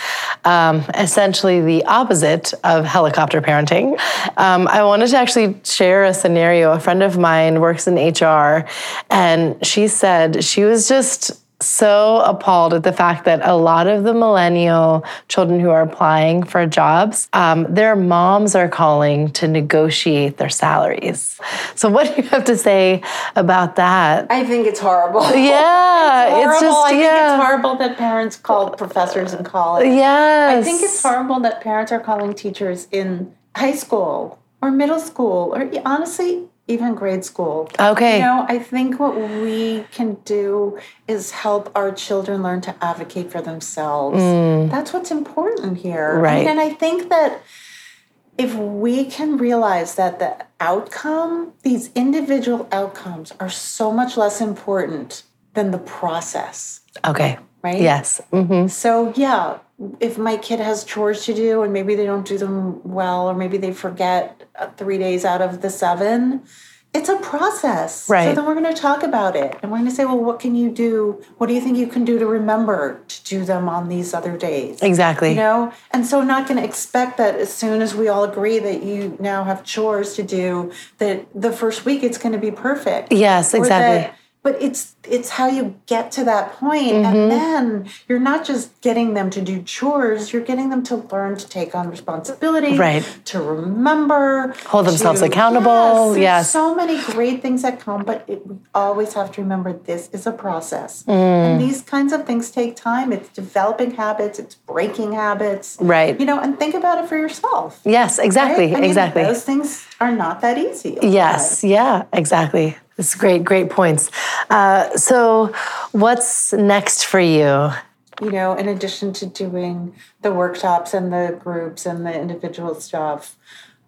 um, essentially the opposite of helicopter parenting. Um, I wanted to actually share a scenario. A friend of mine works in HR, and she said she was just so appalled at the fact that a lot of the millennial children who are applying for jobs, um, their moms are calling to negotiate their salaries. So, what do you have to say about that? I think it's horrible. <laughs> Yeah, it's, it's, just I yeah. think it's horrible that parents call professors in college. Yes, I think it's horrible that parents are calling teachers in high school or middle school or honestly even grade school. Okay. You know, I think what we can do is help our children learn to advocate for themselves. Mm. That's what's important here. Right. and I think that if we can realize that the outcome, these individual outcomes, are so much less important than the process. Okay. Right? Yes. Mm-hmm. So, yeah, if my kid has chores to do and maybe they don't do them well or maybe they forget uh, three days out of the seven it's a process. Right. so then we're going to talk about it. And we're going to say well what can you do? What do you think you can do to remember to do them on these other days? Exactly. You know? And so not going to expect that as soon as we all agree that you now have chores to do that the first week it's going to be perfect. Yes exactly but it's it's how you get to that point mm-hmm. and then you're not just getting them to do chores you're getting them to learn to take on responsibility right. to remember hold themselves to, accountable yes, yes, so many great things that come but it, we always have to remember this is a process. Mm. and these kinds of things take time. It's developing habits it's breaking habits. Right. You know and think about it for yourself. Yes exactly right? I mean, exactly. those things are not that easy yes yeah exactly it's great, great points. Uh, so, what's next for you? You know, in addition to doing the workshops and the groups and the individual stuff,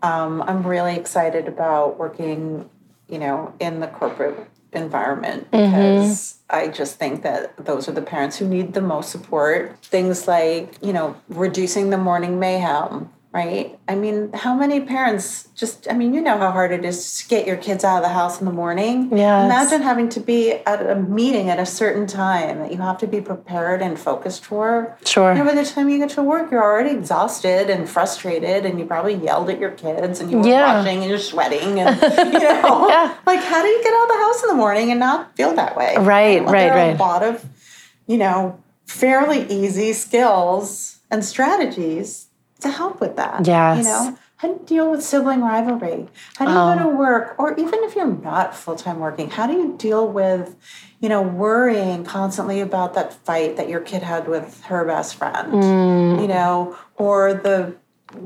um, I'm really excited about working, you know, in the corporate environment mm-hmm. because mm-hmm. I just think that those are the parents who need the most support. Things like, you know, reducing the morning mayhem right? I mean, how many parents just, I mean, you know how hard it is to get your kids out of the house in the morning. Yeah. Imagine having to be at a meeting at a certain time that you have to be prepared and focused for. Sure. You know, by the time you get to work, you're already exhausted and frustrated, and you probably yelled at your kids, and you were Yeah. rushing, and you're sweating, and <laughs> you know, Yeah. like how do you get out of the house in the morning and not feel that way? Right, Well, right, there are right. A lot of, you know, fairly easy skills and strategies to help with that. Yes. you know. How do you deal with sibling rivalry? How do you Oh. go to work? Or even if you're not full time working, how do you deal with, you know, worrying constantly about that fight that your kid had with her best friend? Mm. You know, or the,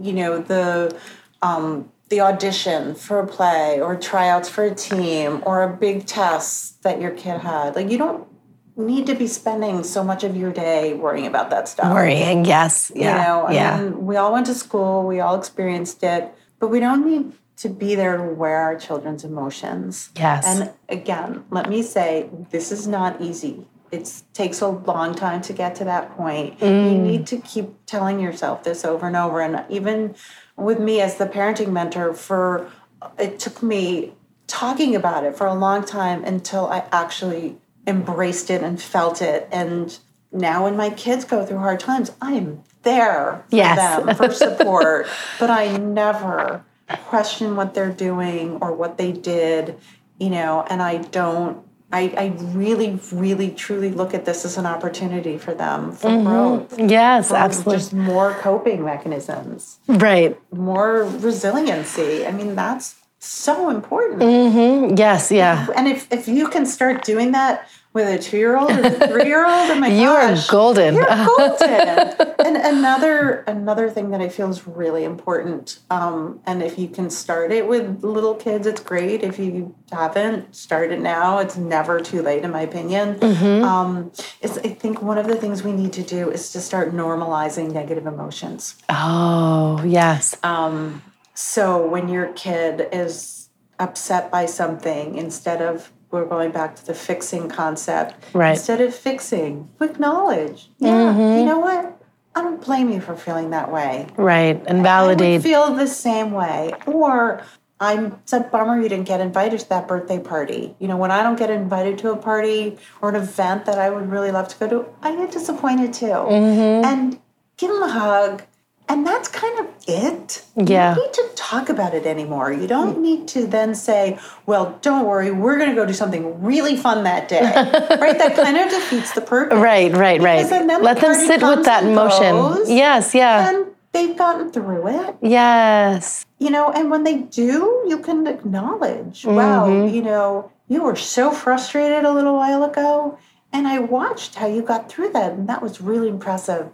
you know, the um, the audition for a play or tryouts for a team or a big test that your kid had. Like you don't need to be spending so much of your day worrying about that stuff. Worrying, yes. Yeah. You know, I yeah. mean, we all went to school, we all experienced it, but we don't need to be there to wear our children's emotions. Yes. And again, let me say, this is not easy. It takes a long time to get to that point. Mm. You need to keep telling yourself this over and over. And even with me as the parenting mentor, for it took me talking about it for a long time until I actually embraced it and felt it. And now, when my kids go through hard times, I am there for Yes. them for <laughs> support, but I never question what they're doing or what they did, you know, and I don't. I, I really, really, truly look at this as an opportunity for them for mm-hmm. growth. yes, for absolutely. Just more coping mechanisms, right. more resiliency. I mean, that's so important. Mm, Yes, yeah. And if, if you can start doing that with a two year old or a three year old, oh my <laughs> You are gosh, golden. You're <laughs> golden. and another another thing that I feel is really important, um, and if you can start it with little kids, it's great. If you haven't, start it now. It's never too late, in my opinion. Mm-hmm. Um, is I think one of the things we need to do is to start normalizing negative emotions. Oh, yes. Um, so when your kid is upset by something, instead of we're going back to the fixing concept, Right. instead of fixing, acknowledge. Yeah, you know what? I don't blame you for feeling that way. Right. And validate. I would feel the same way. Or I'm it's a bummer you didn't get invited to that birthday party. You know, when I don't get invited to a party or an event that I would really love to go to, I get disappointed too. Mm-hmm. And give them a hug. And that's kind of it. Yeah. You don't need to talk about it anymore. You don't need to then say, well, don't worry, we're going to go do something really fun that day. <laughs> right? That kind of defeats the purpose. right, right, right. Because then the Let them sit with that emotion. goes, Yes, yeah. And they've gotten through it Yes. you know and when they do you can acknowledge wow Mm-hmm. you know you were so frustrated a little while ago and i watched how you got through that and that was really impressive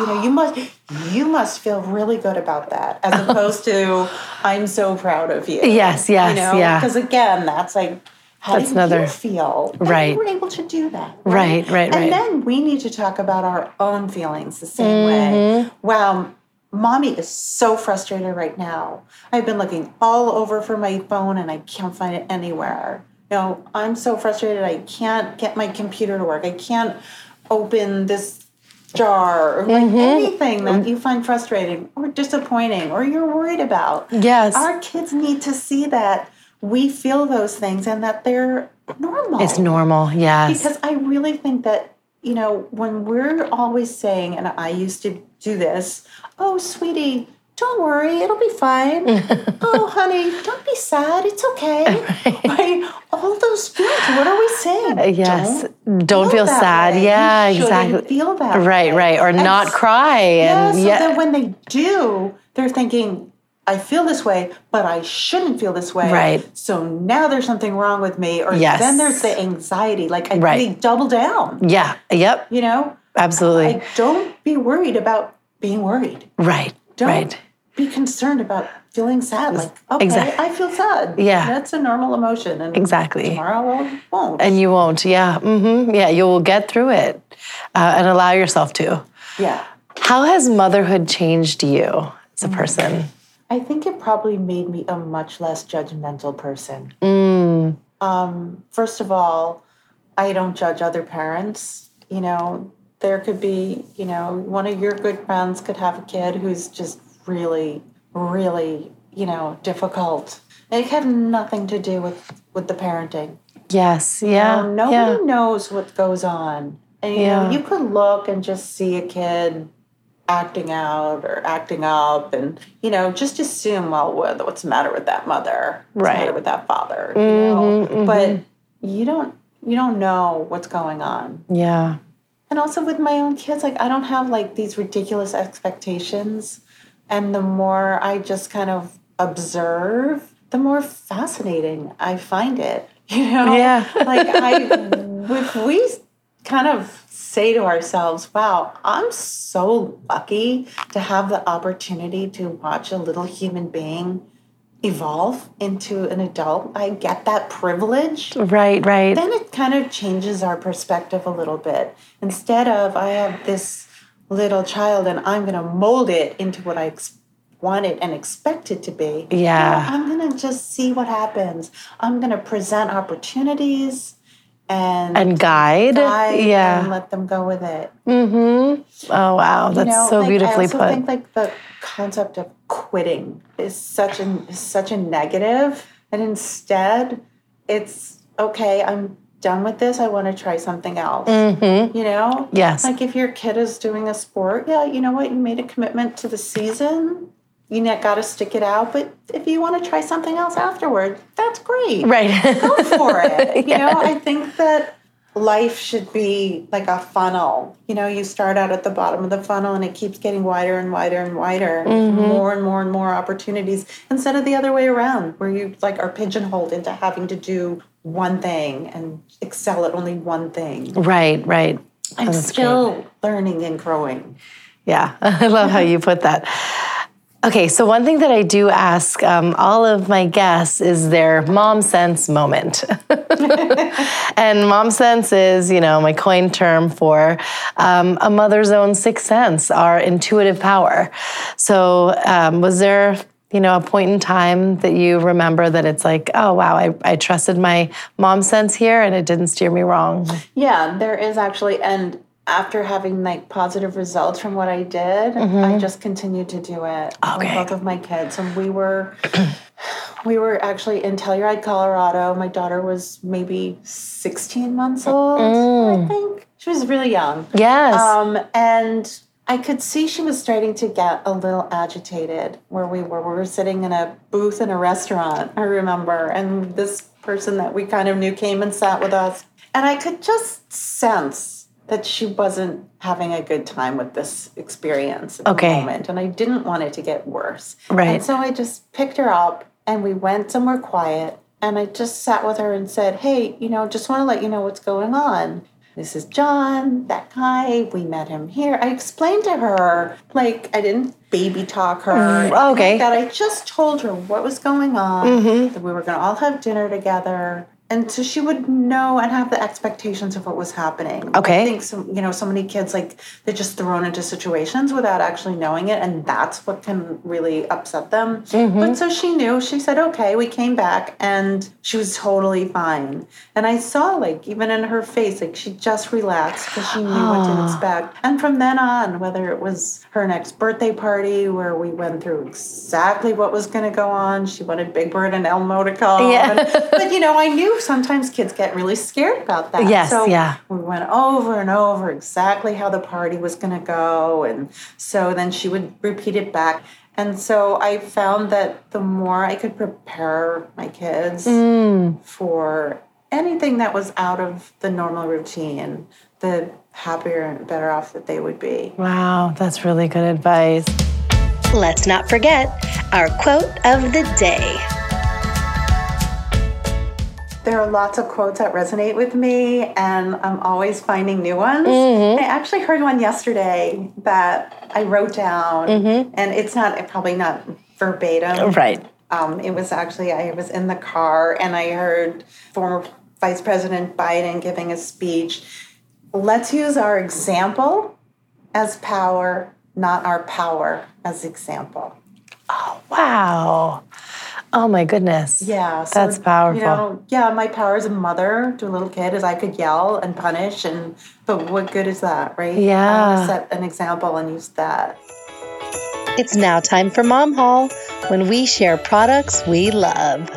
you know you must you must feel really good about that as <laughs> opposed to i'm so proud of you Yes, yes, you know yeah. because again that's like how That's another- you feel Right. you were able to do that Right, right, right. and right. then we need to talk about our own feelings the same Mm-hmm. way. Wow, mommy is so frustrated right now. I've been looking all over for my phone and I can't find it anywhere. You know, I'm so frustrated. I can't get my computer to work. I can't open this jar or like Mm-hmm. anything that you find frustrating or disappointing or you're worried about. Yes. Our kids need to see that we feel those things and that they're normal. It's normal. Yes. Because I really think that, you know, when we're always saying, and I used to do this, oh, sweetie, don't worry, it'll be fine. <laughs> oh, honey, don't be sad, it's okay. <laughs> right? All those feelings, what are we saying? Uh, yes. Don't, Don't, feel that sad. way. Yeah, You exactly. Feel that Right, way. right. Or And not cry. Yeah, And so yeah. that when they do, they're thinking, I feel this way, but I shouldn't feel this way. Right. So now there's something wrong with me. Or Yes. then there's the anxiety. Like I Right. really double down. yeah. Yep. You know? Absolutely. Like don't be worried about being worried. right. Don't Right. be concerned about feeling sad. Like, okay, Exactly. I feel sad. Yeah. That's a normal emotion. And Exactly. tomorrow I won't. And you won't. Yeah. Mm-hmm. Yeah. You will get through it uh, and allow yourself to. yeah. How has motherhood changed you as Mm. a person? I think it probably made me a much less judgmental person. Mm, Um, first of all, I don't judge other parents. You know, there could be, you know, one of your good friends could have a kid who's just really, really, you know, difficult. It had nothing to do with with the parenting. Yes. Yeah. Um, nobody yeah. knows what goes on. And you Yeah. know, you could look and just see a kid acting out or acting up and you know just assume well what's the matter with that mother what's Right. the matter with that father you know but you don't you don't know what's going on Yeah. and also with my own kids like i don't have like these ridiculous expectations and the more i just kind of observe the more fascinating i find it <laughs> you know Yeah. <laughs> like i if we kind of say to ourselves wow i'm so lucky to have the opportunity to watch a little human being evolve into an adult i get that privilege Right. Right. then it kind of changes our perspective a little bit. Instead of I have this little child and I'm going to mold it into what I ex- want it and expect it to be. Yeah. I'm going to just see what happens. I'm going to present opportunities and, and guide. guide and yeah. let them go with it. Mm-hmm. Oh wow, that's You know, so like, beautifully I also put. think like the concept of quitting is such an is such a negative, and instead, it's okay. I'm done with this. I want to try something else. mm-hmm. You know, Yes. like if your kid is doing a sport, yeah, you know what? You made a commitment to the season. You got to stick it out. But if you want to try something else afterward, that's great right. go for it. <laughs> You know, I think that life should be like a funnel. You know, you start out at the bottom of the funnel and it keeps getting wider and wider and wider, and more and more and more opportunities instead of the other way around, where you like are pigeonholed into having to do one thing and excel at only one thing. right. Right. I'm oh, that's still learning and growing. Yeah, <laughs> I love how you put that. Okay, so one thing that I do ask um, all of my guests is their mom sense moment. <laughs> and mom sense is, you know, my coin term for um, a mother's own sixth sense, our intuitive power. So, um, was there, you know, a point in time that you remember that it's like, oh, wow, I, I trusted my mom sense here and it didn't steer me wrong? Yeah, there is actually, and after having like positive results from what I did, I just continued to do it Mm-hmm. Okay. with both of my kids. And we were, <clears throat> we were actually in Telluride, Colorado. My daughter was maybe sixteen months old, I think. She was really young. Yes. Um, and I could see she was starting to get a little agitated where we were. We were sitting in a booth in a restaurant, I remember, and this person that we kind of knew came and sat with us. And I could just sense that she wasn't having a good time with this experience at Okay. the moment. And I didn't want it to get worse. Right. And so I just picked her up and we went somewhere quiet. And I just sat with her and said, Hey, you know, just want to let you know what's going on. This is John, that guy. We met him here. I explained to her, like, I didn't baby talk her. or okay. That I just told her what was going on, Mm-hmm. that we were going to all have dinner together. And so she would know and have the expectations of what was happening. Okay. I think some, you know, so many kids like they're just thrown into situations without actually knowing it, and that's what can really upset them. Mm-hmm. But so she knew. She said, "Okay." We came back, and she was totally fine. And I saw, like, even in her face, like she just relaxed because she knew what to expect. And from then on, whether it was her next birthday party where we went through exactly what was going to go on, she wanted Big Bird and Elmo to come. Yeah. And- but you know, I knew sometimes kids get really scared about that. Yes, So yeah. we went over and over exactly how the party was going to go. And so then she would repeat it back. And so I found that the more I could prepare my kids mm. for anything that was out of the normal routine, the happier and better off that they would be. Wow, that's really good advice. Let's not forget our quote of the day. There are lots of quotes that resonate with me, and I'm always finding new ones. I actually heard one yesterday that I wrote down, and it's not probably not verbatim. Right. Um, it was actually I was in the car and I heard former Vice President Biden giving a speech. Let's use our example as power, not our power as example. Oh wow. Oh my goodness. Yeah, so, That's powerful. You know, yeah, my power as a mother to a little kid is I could yell and punish, and but what good is that, right? Yeah. want set an example and use that. It's now time for Mom Haul when we share products we love.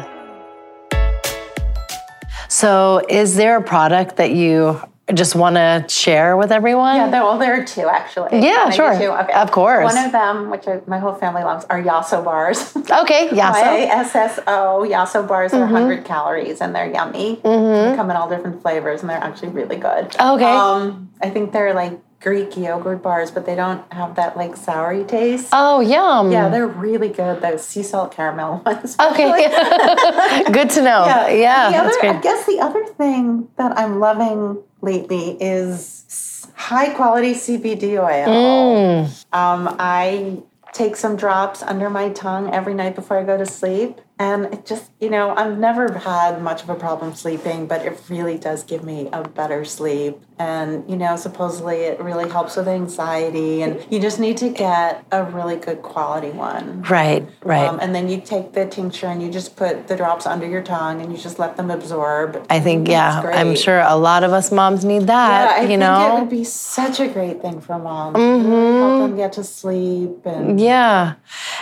So, is there a product that you just want to share with everyone? Yeah, there, well, there are two actually. Yeah, sure. two? Okay. Of course. One of them, which I, my whole family loves, are Yasso bars. <laughs> Okay, Yasso. so- Y-A-S-S-O. Yasso bars Mm-hmm. are 100 calories and they're yummy. They come in all different flavors and they're actually really good. Okay. Um, I think they're like Greek yogurt bars, but they don't have that like soury taste. Oh, yum. yeah, they're really good. Those sea salt caramel <laughs> ones. Okay. <laughs> Good to know. Yeah, that's other, I guess the other thing that I'm loving lately is high quality CBD oil. Mm. Um, I take some drops under my tongue every night before I go to sleep. And it just, you know, I've never had much of a problem sleeping, but it really does give me a better sleep. And, you know, supposedly it really helps with anxiety. And you just need to get a really good quality one. Right, right. Um, and then you take the tincture and you just put the drops under your tongue and you just let them absorb. I think, yeah, I'm sure a lot of us moms need that. Yeah, I you think know? it would be such a great thing for moms. Mm-hmm. Help them get to sleep and Yeah.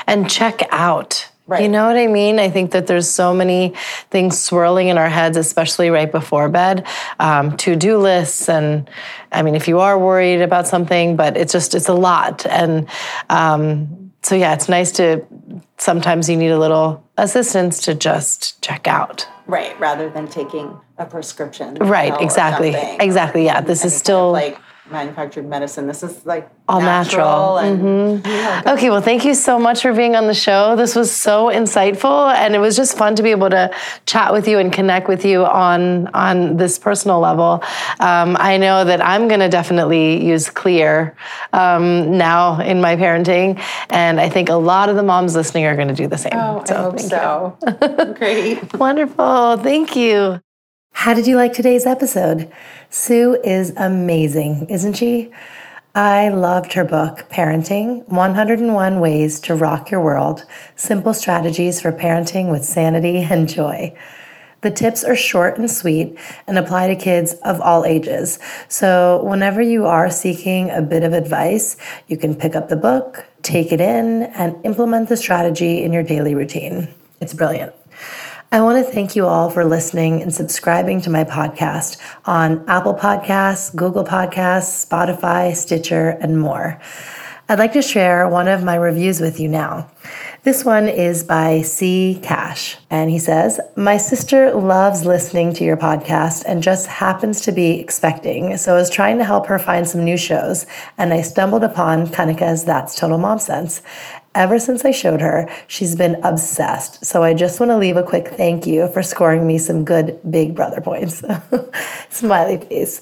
And check out. You know what I mean? I think that there's so many things swirling in our heads, especially right before bed. Um, to do lists. And I mean, if you are worried about something, but it's just, it's a lot. And um, so, yeah, it's nice to sometimes you need a little assistance to just check out. right rather than taking a prescription. Right, exactly. Exactly. Yeah, this is kind of, still. like manufactured medicine. This is like All natural. and yeah, Okay, well, thank you so much for being on the show. This was so insightful, and it was just fun to be able to chat with you and connect with you on on this personal level. Um, I know that I'm going to definitely use CLEARR um, now in my parenting, and I think a lot of the moms listening are going to do the same. Oh, I hope so. <laughs> Great. Wonderful. Thank you. How did you like today's episode? Sue is amazing, isn't she? I loved her book, Parenting 101 Ways to Rock Your World Simple Strategies for Parenting with Sanity and Joy. The tips are short and sweet and apply to kids of all ages. So, whenever you are seeking a bit of advice, you can pick up the book, take it in, and implement the strategy in your daily routine. It's brilliant. I want to thank you all for listening and subscribing to my podcast on Apple Podcasts, Google Podcasts, Spotify, Stitcher, and more. I'd like to share one of my reviews with you now. This one is by C. Cash, and he says, My sister loves listening to your podcast and just happens to be expecting, so I was trying to help her find some new shows, and I stumbled upon Kanika's That's Total Mom Sense. Ever since I showed her, she's been obsessed. So I just want to leave a quick thank you for scoring me some good big brother points. <laughs> Smiley face.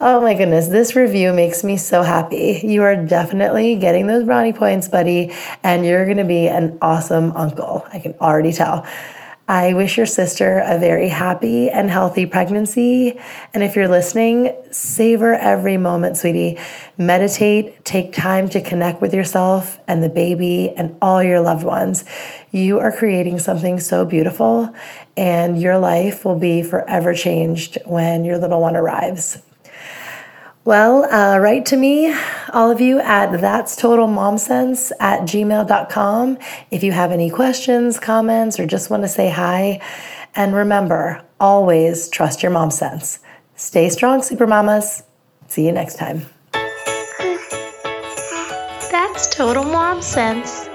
Oh my goodness, this review makes me so happy. You are definitely getting those brownie points, buddy, and you're going to be an awesome uncle. I can already tell. I wish your sister a very happy and healthy pregnancy. And if you're listening, savor every moment, sweetie. Meditate, take time to connect with yourself and the baby and all your loved ones. You are creating something so beautiful, and your life will be forever changed when your little one arrives. Well, uh, write to me, all of you, at that's total mom sense at gmail.com if you have any questions, comments, or just want to say hi. And remember, always trust your mom sense. Stay strong, super mamas. See you next time. That's total mom sense.